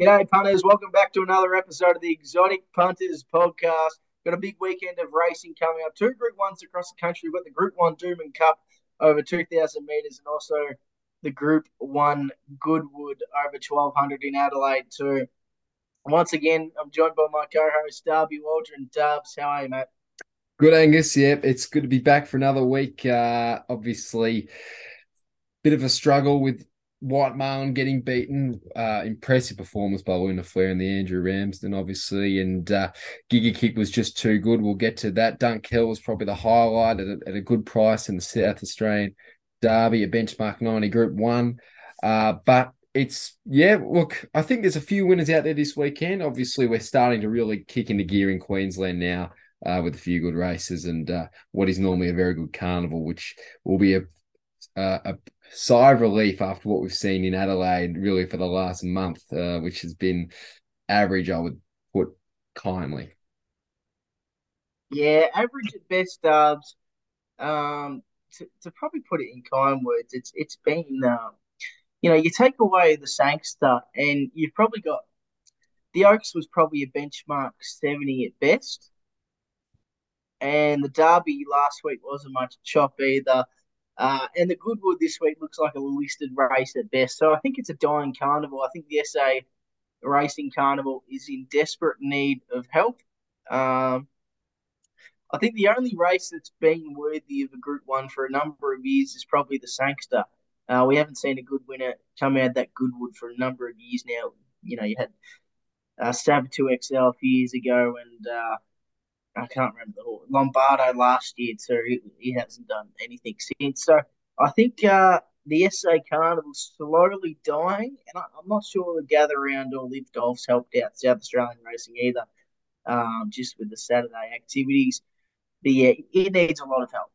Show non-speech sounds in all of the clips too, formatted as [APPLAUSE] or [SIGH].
G'day, punters. Welcome back to another episode of the Exotic Punters podcast. Got a big weekend of racing coming up. Two Group 1s across the country. We've got the Group 1 Doomben Cup over 2,000 metres and also the Group 1 Goodwood over 1,200 in Adelaide too. Once again, I'm joined by my co-host Darby Waldron. Dubs, how are you, mate? Good, Angus. Yep, it's good to be back for another week. Uh, obviously, bit of a struggle with White Marlin getting beaten. Uh, impressive performance by Luna Flair and the Andrew Ramsden, obviously. And uh, Giga Kick was just too good. We'll get to that. Dunk Hill was probably the highlight at a, at a good price in the South Australian Derby, a benchmark 90 Group 1. Uh, but it's, yeah, look, I think there's a few winners out there this weekend. Obviously, we're starting to really kick into gear in Queensland now. Uh, with a few good races and uh, what is normally a very good carnival, which will be a, uh, a sigh of relief after what we've seen in Adelaide, really for the last month, uh, which has been average, I would put kindly. Yeah, average at best, Dubs. Um, to, to probably put it in kind words, it's it's been, um, you know, you take away the Sangster, and you've probably got the Oaks was probably a benchmark seventy at best, and the Derby last week wasn't much chop either. Uh, and the Goodwood this week looks like a listed race at best. So I think it's a dying carnival. I think the SA Racing Carnival is in desperate need of help. Um, I think the only race that's been worthy of a Group One for a number of years is probably the Sangster. Uh, we haven't seen a good winner come out that Goodwood for a number of years now. You know, you had uh, Savatoxl a few years ago, and uh, I can't remember the whole Lombardo last year, too. he, he hasn't done anything since. So I think uh, the SA Carnival's slowly dying, and I, am not sure the gather round or live golf's helped out South Australian racing either, um, just with the Saturday activities. But yeah, it needs a lot of help.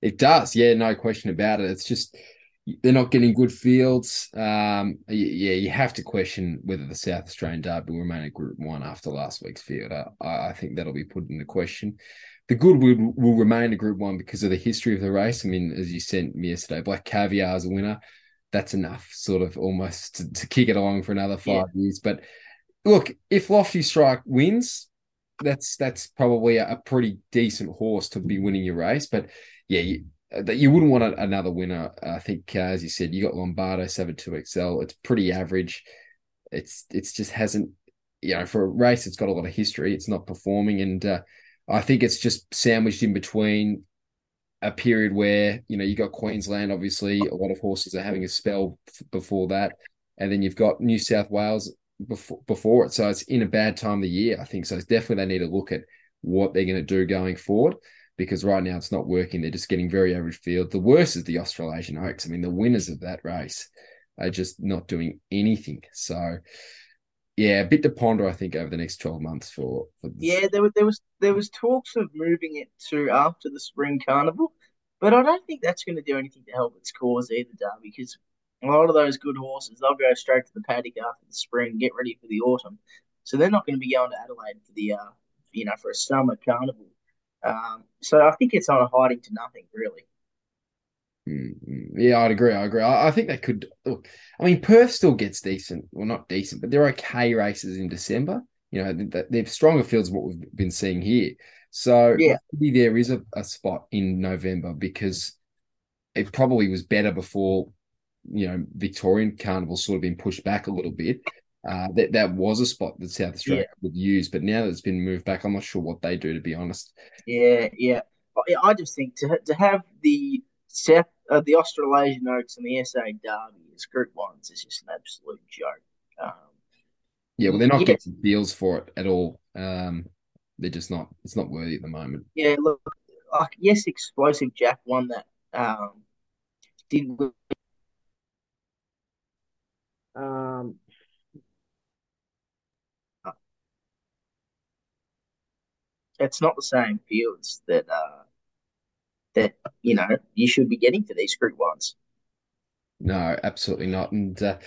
It does, yeah, no question about it. It's just they're not getting good fields. Um, yeah, you have to question whether the South Australian Derby will remain a Group One after last week's field. I, I think that'll be put into question. The Goodwood will remain a Group One because of the history of the race. I mean, as you sent me yesterday, Black Caviar as a winner. That's enough, sort of almost to, to kick it along for another five yeah. years. But look, if Lofty Strike wins, that's that's probably a, a pretty decent horse to be winning your race. But yeah, you, that you wouldn't want a, another winner. I think, uh, as you said, you got Lombardo Savatoxl. It's pretty average. It's it's just hasn't you know for a race. It's got a lot of history. It's not performing, and uh, I think it's just sandwiched in between a period where you know you got Queensland. Obviously, a lot of horses are having a spell before that, and then you've got New South Wales before before it. So it's in a bad time of the year. I think so. It's definitely they need to look at what they're going to do going forward because right now it's not working. They're just getting very average field. The worst is the Australasian Oaks. I mean, the winners of that race are just not doing anything. So, yeah, a bit to ponder, I think, over the next twelve months for. for yeah, there was there was there was talks of moving it to after the spring carnival, but I don't think that's going to do anything to help its cause either, Darby, because a lot of those good horses they'll go straight to the paddock after the spring, get ready for the autumn, so they're not going to be going to Adelaide for the uh, you know for a summer carnival. Um, so I think it's on a hiding to nothing, really. Mm-hmm. Yeah, I'd agree. I agree. I, I, think they could. Look, I mean, Perth still gets decent. Well, not decent, but they're okay races in December. You know, they're stronger fields than what we've been seeing here. So yeah, maybe there is a, a spot in November because it probably was better before, you know, Victorian Carnival sort of been pushed back a little bit. Uh, that that was a spot that South Australia yeah. would use, but now that it's been moved back, I'm not sure what they do to be honest. Yeah, yeah. I just think to to have the South, uh, the Australasian Oaks and the SA Derby as Group Ones is just an absolute joke. Um, yeah, well, they're not yeah. getting deals for it at all. Um, they're just not. It's not worthy at the moment. Yeah, look, like yes, Explosive Jack won that. Um, did um, it's not the same fields that uh, that you know you should be getting for these group ones. No, absolutely not. And uh,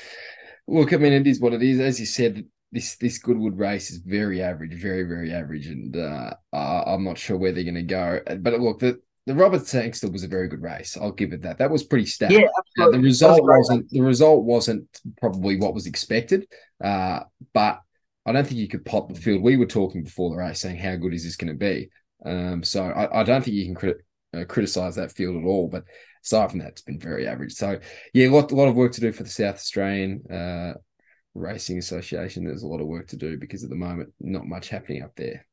look, I mean, it is what it is. As you said, this this Goodwood race is very average, very very average, and uh, I'm not sure where they're going to go. But look, the the Robert Sangster was a very good race. I'll give it that. That was pretty stacked. Yeah, absolutely. the result was not the result wasn't probably what was expected, uh, but I don't think you could pop the field. We were talking before the race saying how good is this going to be. Um, so I, I, don't think you can crit- uh, criticize that field at all. But aside from that, it's been very average. So yeah, a lot, a lot of work to do for the South Australian uh, Racing Association. There's a lot of work to do because at the moment, not much happening up there.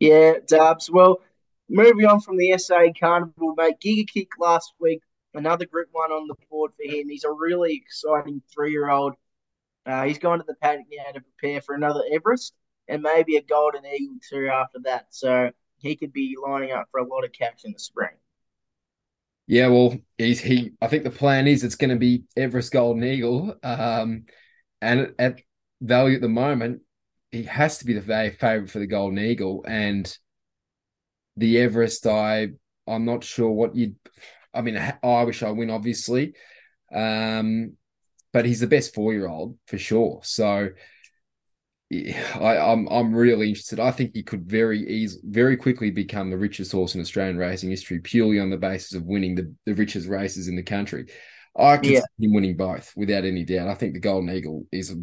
Yeah, Dubs. Well, moving on from the SA Carnival, mate. Giga Kick last week, another Group One on the board for him. He's a really exciting three-year-old. Uh, he's gone to the paddock now to prepare for another Everest and maybe a Golden Eagle too after that. So he could be lining up for a lot of cash in the spring. Yeah, well, he's he. I think the plan is it's going to be Everest Golden Eagle, um, and at value at the moment, he has to be the favorite for the Golden Eagle, and the Everest. I I'm not sure what you'd. I mean, I wish I win, obviously, um, but he's the best four year old for sure. So I, am I'm, I'm really interested. I think he could very easy, very quickly become the richest horse in Australian racing history, purely on the basis of winning the, the richest races in the country. I can yeah. see him winning both without any doubt. I think the Golden Eagle is a,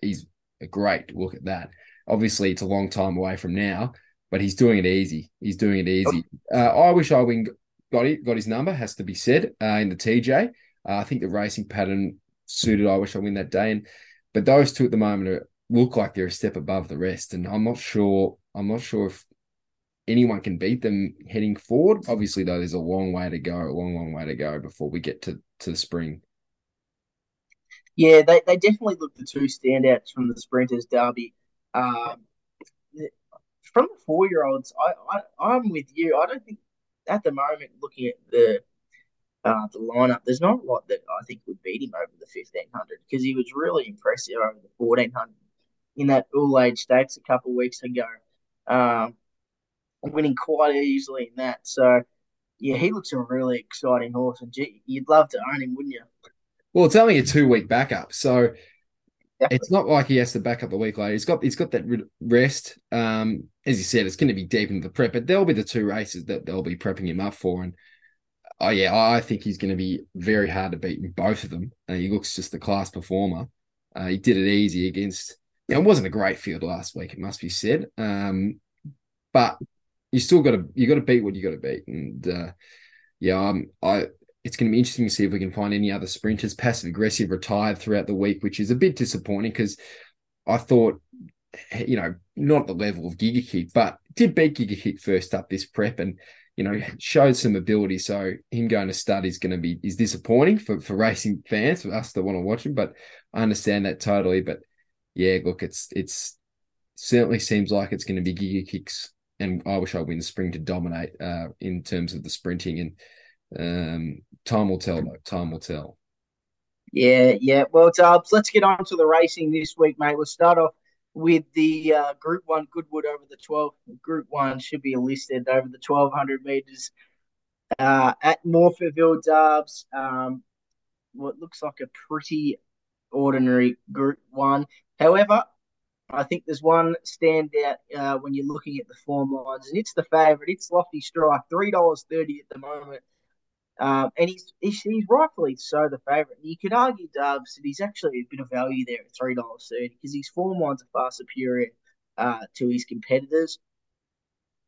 he's a great look at that. Obviously, it's a long time away from now, but he's doing it easy. He's doing it easy. Uh, I wish I win got it, got his number. Has to be said uh, in the TJ. Uh, I think the racing pattern suited. I wish I win that day, and but those two at the moment are look like they're a step above the rest. And I'm not sure. I'm not sure if anyone can beat them heading forward. Obviously, though, there's a long way to go. A long, long way to go before we get to to the spring. Yeah, they, they definitely look the two standouts from the sprinters derby. Um, from the four year olds, I, I I'm with you. I don't think at the moment looking at the uh, the lineup, there's not a lot that I think would beat him over the 1500 because he was really impressive over the 1400 in that all age stakes a couple of weeks ago, um, winning quite easily in that. So, yeah, he looks a really exciting horse, and gee, you'd love to own him, wouldn't you? Well, it's only a two week backup, so it's not like he has to back up a week later. He's got he's got that rest. Um, as you said, it's going to be deep into the prep, but there'll be the two races that they'll be prepping him up for, and oh yeah, I think he's going to be very hard to beat in both of them. Uh, he looks just a class performer. Uh, he did it easy against you know, it wasn't a great field last week, it must be said. Um, but you still got to you got to beat what you got to beat, and uh, yeah, um, I it's going to be interesting to see if we can find any other sprinters. Passive aggressive retired throughout the week, which is a bit disappointing because I thought, you know, not the level of Giga Kick, but did beat Giga Kick first up this prep and you know showed some ability. So him going to stud is going to be is disappointing for for racing fans for us that want to watch him. But I understand that totally. But yeah, look, it's it's certainly seems like it's going to be Giga Kicks, and I wish I win the spring to dominate uh, in terms of the sprinting, and um, time will tell. Though time will tell. Yeah, yeah. Well, Dubs, let's get on to the racing this week, mate. We'll start off with the uh, Group One Goodwood over the twelve. Group One should be listed over the twelve hundred meters uh, at Morphettville Dubs. Um, what looks like a pretty ordinary Group One. However, I think there's one standout uh, when you're looking at the form lines, and it's the favourite. It's Lofty Strike, three dollars thirty at the moment, um, and he's, he's, he's rightfully so the favourite. You could argue Dubs that he's actually a bit of value there at three dollars thirty because his form lines are far superior uh, to his competitors.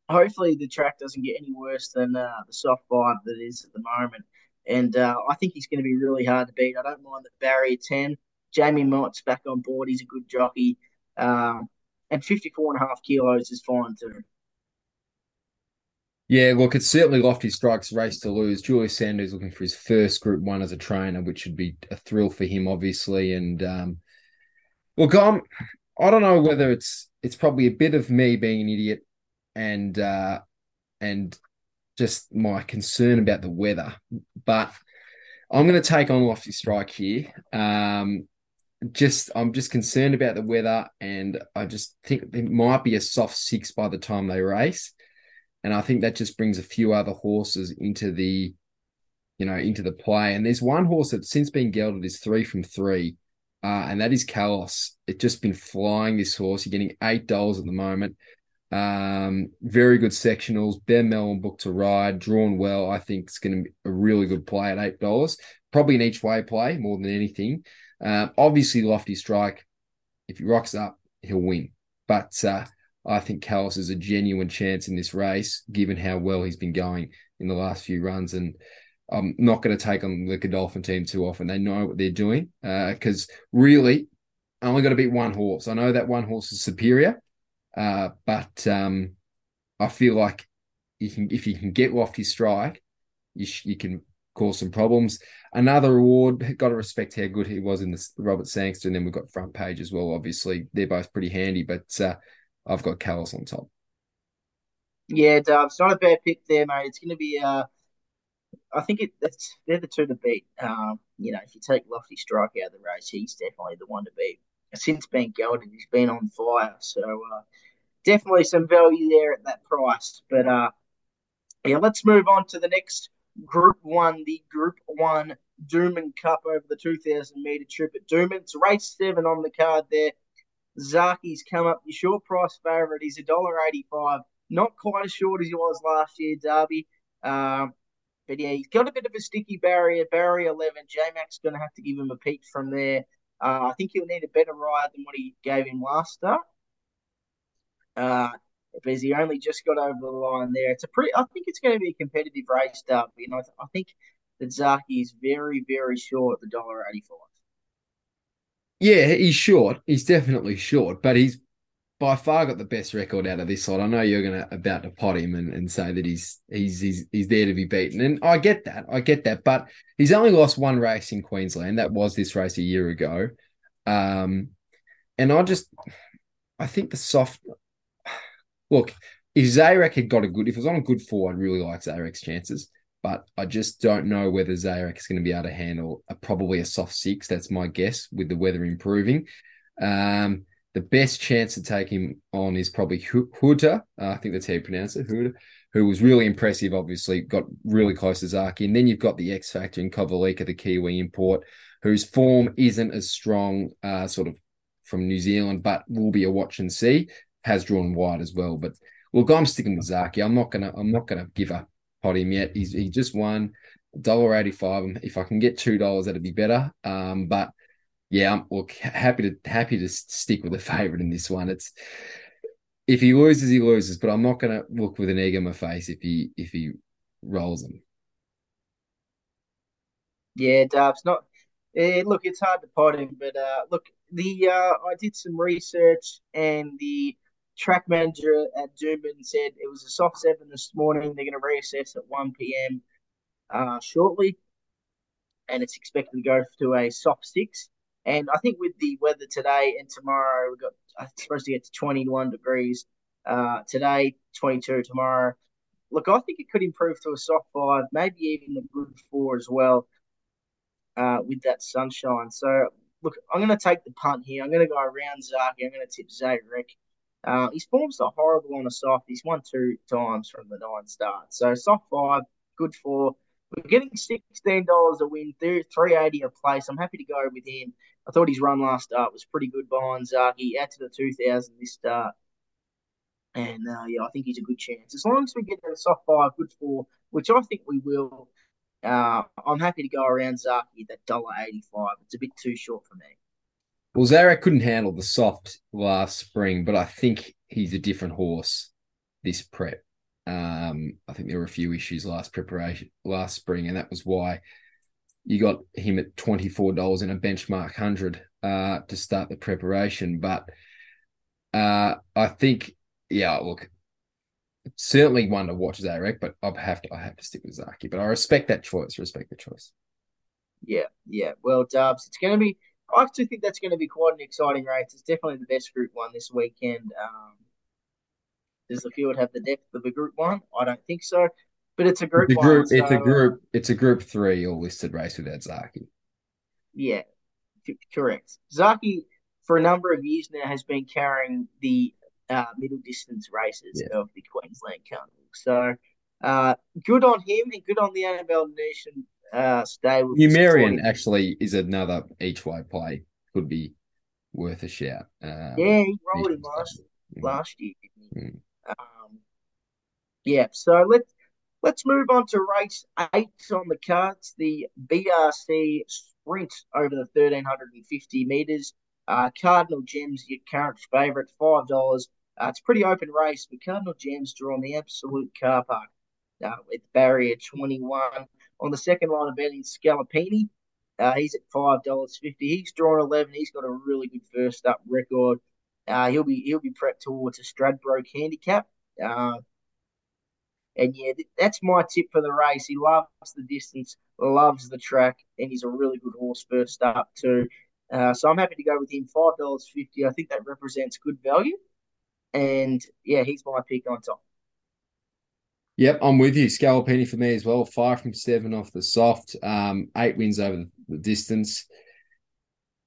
Hopefully, the track doesn't get any worse than uh, the soft vibe that is at the moment, and uh, I think he's going to be really hard to beat. I don't mind the barrier ten. Jamie Mott's back on board. He's a good jockey. Um, and 54 and a half kilos is fine too. Yeah, look, it's certainly Lofty Strike's race to lose. Julius Sanders looking for his first Group One as a trainer, which would be a thrill for him, obviously. And um, look, I'm, I don't know whether it's it's probably a bit of me being an idiot and uh, and just my concern about the weather, but I'm going to take on Lofty Strike here. Um, just I'm just concerned about the weather, and I just think it might be a soft six by the time they race, and I think that just brings a few other horses into the, you know, into the play. And there's one horse that's since been gelded is three from three, uh, and that is Kalos. It's just been flying this horse. You're getting eight dollars at the moment. Um, very good sectionals. Ben Melham booked to ride, drawn well. I think it's going to be a really good play at eight dollars. Probably an each way play more than anything. Um, obviously, lofty strike. If he rocks up, he'll win. But uh, I think Kalos is a genuine chance in this race, given how well he's been going in the last few runs. And I'm not going to take on the Godolphin team too often. They know what they're doing because uh, really, I only got to beat one horse. I know that one horse is superior, uh, but um, I feel like you can if you can get lofty strike, you sh- you can cause some problems. Another award, got to respect how good he was in the Robert Sangster, and then we've got front page as well. Obviously, they're both pretty handy, but uh, I've got Kalos on top. Yeah, Dub, it's not a bad pick there, mate. It's going to be, uh, I think it, it's, they're the two to beat. Um, you know, if you take Lofty Strike out of the race, he's definitely the one to beat. Since being gelded, he's been on fire. So uh, definitely some value there at that price. But uh, yeah, let's move on to the next Group One, the Group One Doomben Cup over the 2,000 meter trip at Doomben. It's race seven on the card there. Zaaki's come up, your short price favourite. He's $1.85. Not quite as short as he was last year, Darby. Um, but yeah, he's got a bit of a sticky barrier, barrier 11. J Mac's going to have to give him a peek from there. Uh, I think he'll need a better ride than what he gave him last start. Uh, because he only just got over the line there. It's a pretty. I think it's going to be a competitive race, Darby. You know, I think that Zaaki is very, very short at the dollar eighty-five. Yeah, he's short. He's definitely short, but he's by far got the best record out of this side. I know you're gonna about to pot him and, and say that he's he's he's he's there to be beaten. And I get that. I get that. But he's only lost one race in Queensland. That was this race a year ago. Um and I just I think the soft [SIGHS] look, if Zarek had got a good if it was on a good four, I'd really like Zarek's chances but I just don't know whether Zarek is going to be able to handle a, probably a soft six. That's my guess with the weather improving. Um, the best chance to take him on is probably Huta. Uh, I think that's how you pronounce it, Huta, who was really impressive, obviously, got really close to Zaaki. And then you've got the X Factor in Kovalica, the Kiwi import, whose form isn't as strong, uh, sort of from New Zealand, but will be a watch and see. Has drawn wide as well. But look, I'm sticking with Zaaki. I'm not gonna I'm not gonna give up pot him yet. He's he just won dollar eighty five. If I can get two dollars, that'd be better. Um, but yeah, I'm happy to happy to stick with the favorite in this one. It's if he loses, he loses. But I'm not going to look with an egg in my face if he if he rolls him. Yeah, Dubs. Not eh, look, it's hard to pot him, but uh, look, the uh, I did some research and the track manager at Doomben said it was a soft seven this morning. They're going to reassess at 1 p.m. Uh, shortly, and it's expected to go to a soft six. And I think with the weather today and tomorrow, we've got I'm supposed to get to 21 degrees uh, today, 22 tomorrow. Look, I think it could improve to a soft five, maybe even a good four as well uh, with that sunshine. So, look, I'm going to take the punt here. I'm going to go around Zaaki. I'm going to tip Zarek. Uh, his form's not horrible on a soft. He's won two times from the nine starts. So soft five, good four. We're getting sixteen dollars a win, three eighty a place. I'm happy to go with him. I thought his run last start was pretty good behind Zaaki. Out to the two thousand this start, and uh, yeah, I think he's a good chance. As long as we get a soft five, good four, which I think we will. Uh, I'm happy to go around Zaaki at that dollar eighty five. It's a bit too short for me. Well, Zarek couldn't handle the soft last spring, but I think he's a different horse this prep. Um, I think there were a few issues last preparation last spring, and that was why you got him at twenty four dollars in a benchmark hundred uh, to start the preparation. But uh, I think, yeah, look, certainly one to watch Zarek, but I have to I have to stick with Zaaki. But I respect that choice. Respect the choice. Yeah, yeah. Well, Dubs, it's going to be I actually think that's going to be quite an exciting race. It's definitely the best Group One this weekend. Um, does the field have the depth of a Group One? I don't think so, but it's a Group it's a group, one. It's so, a group. Uh, it's a Group Three all listed race without Zaaki. Yeah, c- correct. Zaaki, for a number of years now has been carrying the uh, middle distance races yeah. of the Queensland Carnival. So uh, good on him and good on the Annabel Neasham uh, stay with Numerian actually is another each way play. Could be worth a shout. Um, yeah, he rolled him last, last year. Mm. Um, yeah, so let's let's move on to race eight on the cards, the BRC Sprint over the thirteen hundred and fifty meters. Uh, Cardinal Gems, your current favourite, five dollars. Uh, it's a pretty open race, but Cardinal Gems draw on the absolute car park uh, with barrier 21. On the second line of betting, Scalapini. Uh, he's at five dollars fifty. He's drawn eleven. He's got a really good first up record. Uh, he'll be he'll be prepped towards a Stradbroke handicap. Uh, and yeah, that's my tip for the race. He loves the distance, loves the track, and he's a really good horse first up too. Uh, so I'm happy to go with him. Five dollars fifty. I think that represents good value. And yeah, he's my pick on top. Yep, I'm with you. Scalapini for me as well. Five from seven off the soft. Um, eight wins over the distance.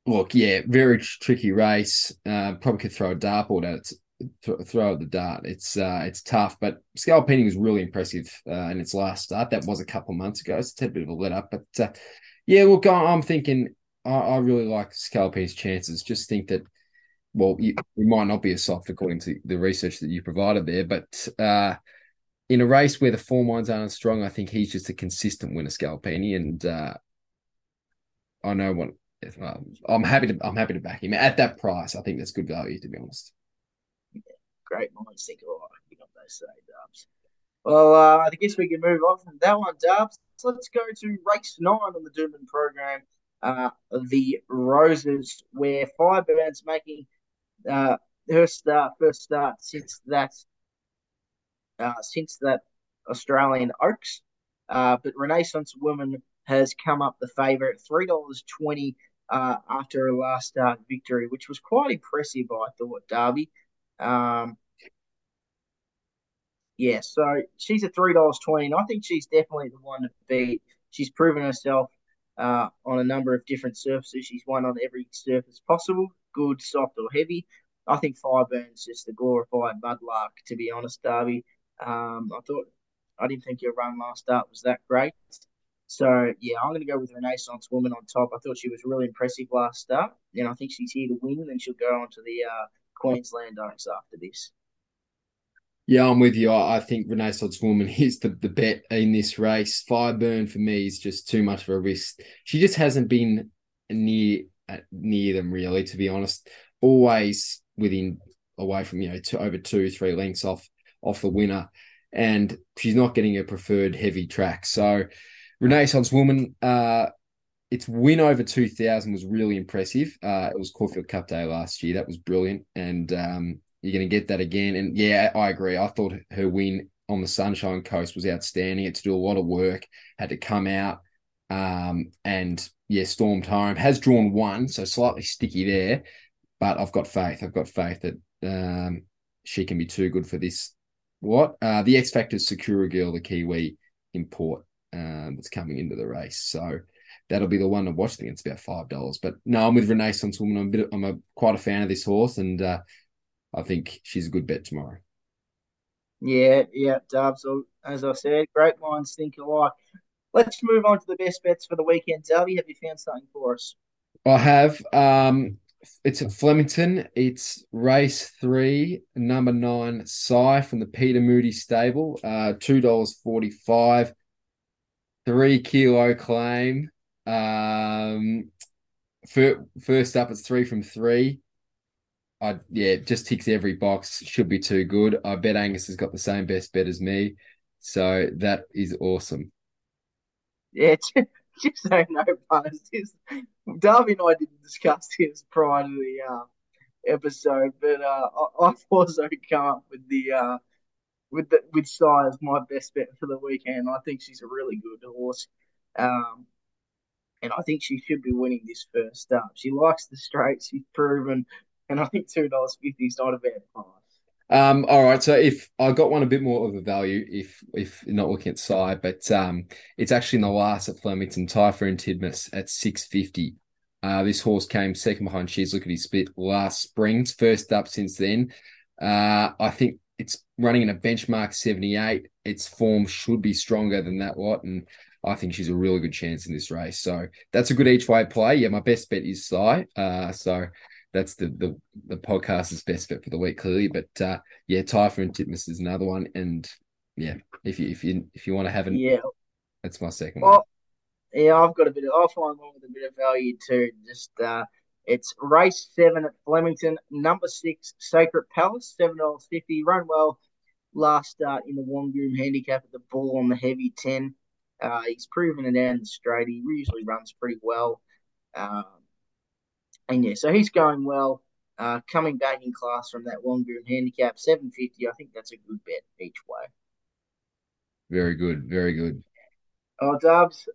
Look, yeah, very tricky race. Uh, probably could throw a dartboard at it. Th- throw at the dart. It's uh, it's tough, but Scalapini was really impressive uh, in its last start. That was a couple of months ago. It's a bit of a let up, but uh, yeah, look, I'm thinking I, I really like Scalapini's chances. Just think that well, you, it might not be a soft according to the research that you provided there, but uh, in a race where the form lines aren't strong, I think he's just a consistent winner, Scalapini, and uh, I know what uh, I'm happy to I'm happy to back him at that price. I think that's good value, to be honest. Great minds think alike. You got those say, Dubs. Well, uh, I guess we can move on from that one, Dubs. Let's go to race nine on the Doomben program. Uh, the Roses, where Fireburns making uh, her start, first start since that uh, since that Australian Oaks. Uh, but Renaissance Woman has come up the favourite, three dollars twenty uh, after her last start victory, which was quite impressive, I thought, Darby. Um, yeah, so she's a three dollars twenty, and I think she's definitely the one to beat. She's proven herself uh, on a number of different surfaces. She's won on every surface possible, good, soft, or heavy. I think Fireburn's just a glorified mudlark, to be honest, Darby. Um, I thought I didn't think your run last start was that great. So yeah, I'm going to go with Renaissance Woman on top. I thought she was really impressive last start, and I think she's here to win, and she'll go on to the uh, Queensland Oaks after this. Yeah, I'm with you. I think Renaissance Woman [LAUGHS] is the, the bet in this race. Fireburn for me is just too much of a risk. She just hasn't been near near them really, to be honest. Always within away from you know to over two three lengths off off the winner, and she's not getting a preferred heavy track. So, Renaissance Woman, uh, its win over 2000 was really impressive. Uh, it was Caulfield Cup Day last year. That was brilliant. And um, you're going to get that again. And yeah, I agree. I thought her win on the Sunshine Coast was outstanding. Had to do a lot of work, had to come out um, and, yeah, stormed home. Has drawn one, so slightly sticky there. But I've got faith. I've got faith that um, she can be too good for this what? Uh, the X Factor Sakura Girl, the Kiwi import um, that's coming into the race. So that'll be the one to watch. I think it's about five dollars. But no, I'm with Renaissance Woman. I'm a bit. I'm a quite a fan of this horse, and uh, I think she's a good bet tomorrow. Yeah, yeah, Dub. So as I said, great minds think alike. Let's move on to the best bets for the weekend. Darby, have you found something for us? I have. Um, it's at Flemington. It's race three, number nine, Psy from the Peter Moody stable. Uh, two dollars forty five. Three kilo claim. Um, first up, it's three from three. I yeah, just ticks every box. Should be too good. I bet Angus has got the same best bet as me, so that is awesome. Yeah, [LAUGHS] just so no puns. Darby and I didn't discuss this prior to the uh, episode, but uh, I, have also come up with the uh, with the with Sai as my best bet for the weekend. I think she's a really good horse, um, and I think she should be winning this first up. She likes the straight. She's proven, and I think two dollars fifty is not a bad price. Um, all right, so if I got one a bit more of a value, if if not looking at side, but um, it's actually in the last at Flemington, Typhoon Titmus at six fifty. Uh, this horse came second behind She's Look at his spit last springs, first up since then. Uh, I think it's running in a benchmark 78. Its form should be stronger than that lot. And I think she's a really good chance in this race. So that's a good each way play. Yeah, my best bet is Sai. Uh, so that's the the the podcast's best bet for the week, clearly. But uh, yeah, Typhoon Titmus is another one, and yeah, if you if you if you want to have an Yeah. that's my second Well, one. yeah, I've got a bit of. I'll find one with a bit of value too. Just uh, it's race seven at Flemington, number six, Sacred Palace, seven dollars fifty. Run well last start in the Wangoom handicap at the ball on the heavy ten. Uh, he's proven it down the straight. He usually runs pretty well. Um, and yeah, so he's going well. Uh, coming back in class from that Wangoom handicap, seven fifty. I think that's a good bet each way. Very good, very good. Oh, Dubs,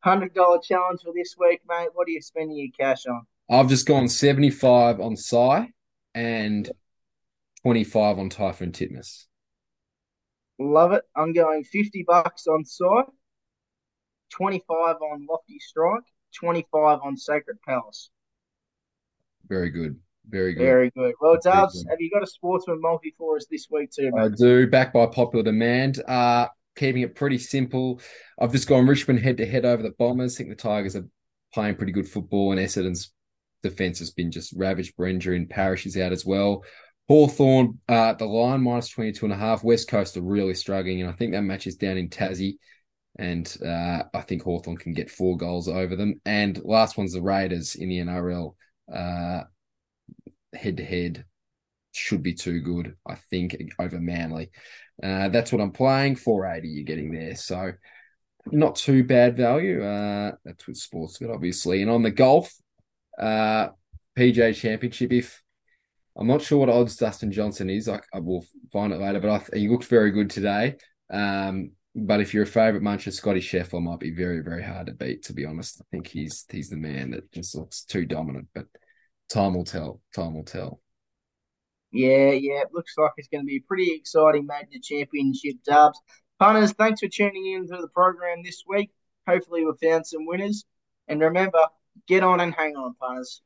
hundred dollar challenge for this week, mate. What are you spending your cash on? I've just gone seventy five on Psy and twenty five on Typhoon Titmus. Love it. I'm going 50 bucks on side, 25 on Lofty Strike, 25 on Sacred Palace. Very good, very good. Very good. Well, Dubs, have you got a sportsman multi for us this week too, I do, backed by popular demand. Uh, keeping it pretty simple. I've just gone Richmond head to head over the Bombers. I think the Tigers are playing pretty good football, and Essendon's defense has been just ravaged injury, and Parish is out as well. Hawthorn, uh, the line minus 22 and a half. West Coast are really struggling, and I think that match is down in Tassie. And uh, I think Hawthorn can get four goals over them. And last one's the Raiders in the NRL. Uh, head to head should be too good, I think, over Manly. Uh, that's what I'm playing. 480 you're getting there. So not too bad value. Uh, that's with sports, but obviously. And on the golf, uh, PGA Championship, if I'm not sure what odds Dustin Johnson is, I, I will find it later, but I, he looked very good today. Um, but if you're a favourite muncher, Scotty Scheffler might be very, very hard to beat, to be honest. I think he's he's the man that just looks too dominant, but time will tell. Time will tell. Yeah, yeah. It looks like it's going to be a pretty exciting major championship, Dubs. Punters, thanks for tuning in to the program this week. Hopefully, we've found some winners. And remember, get on and hang on, punters.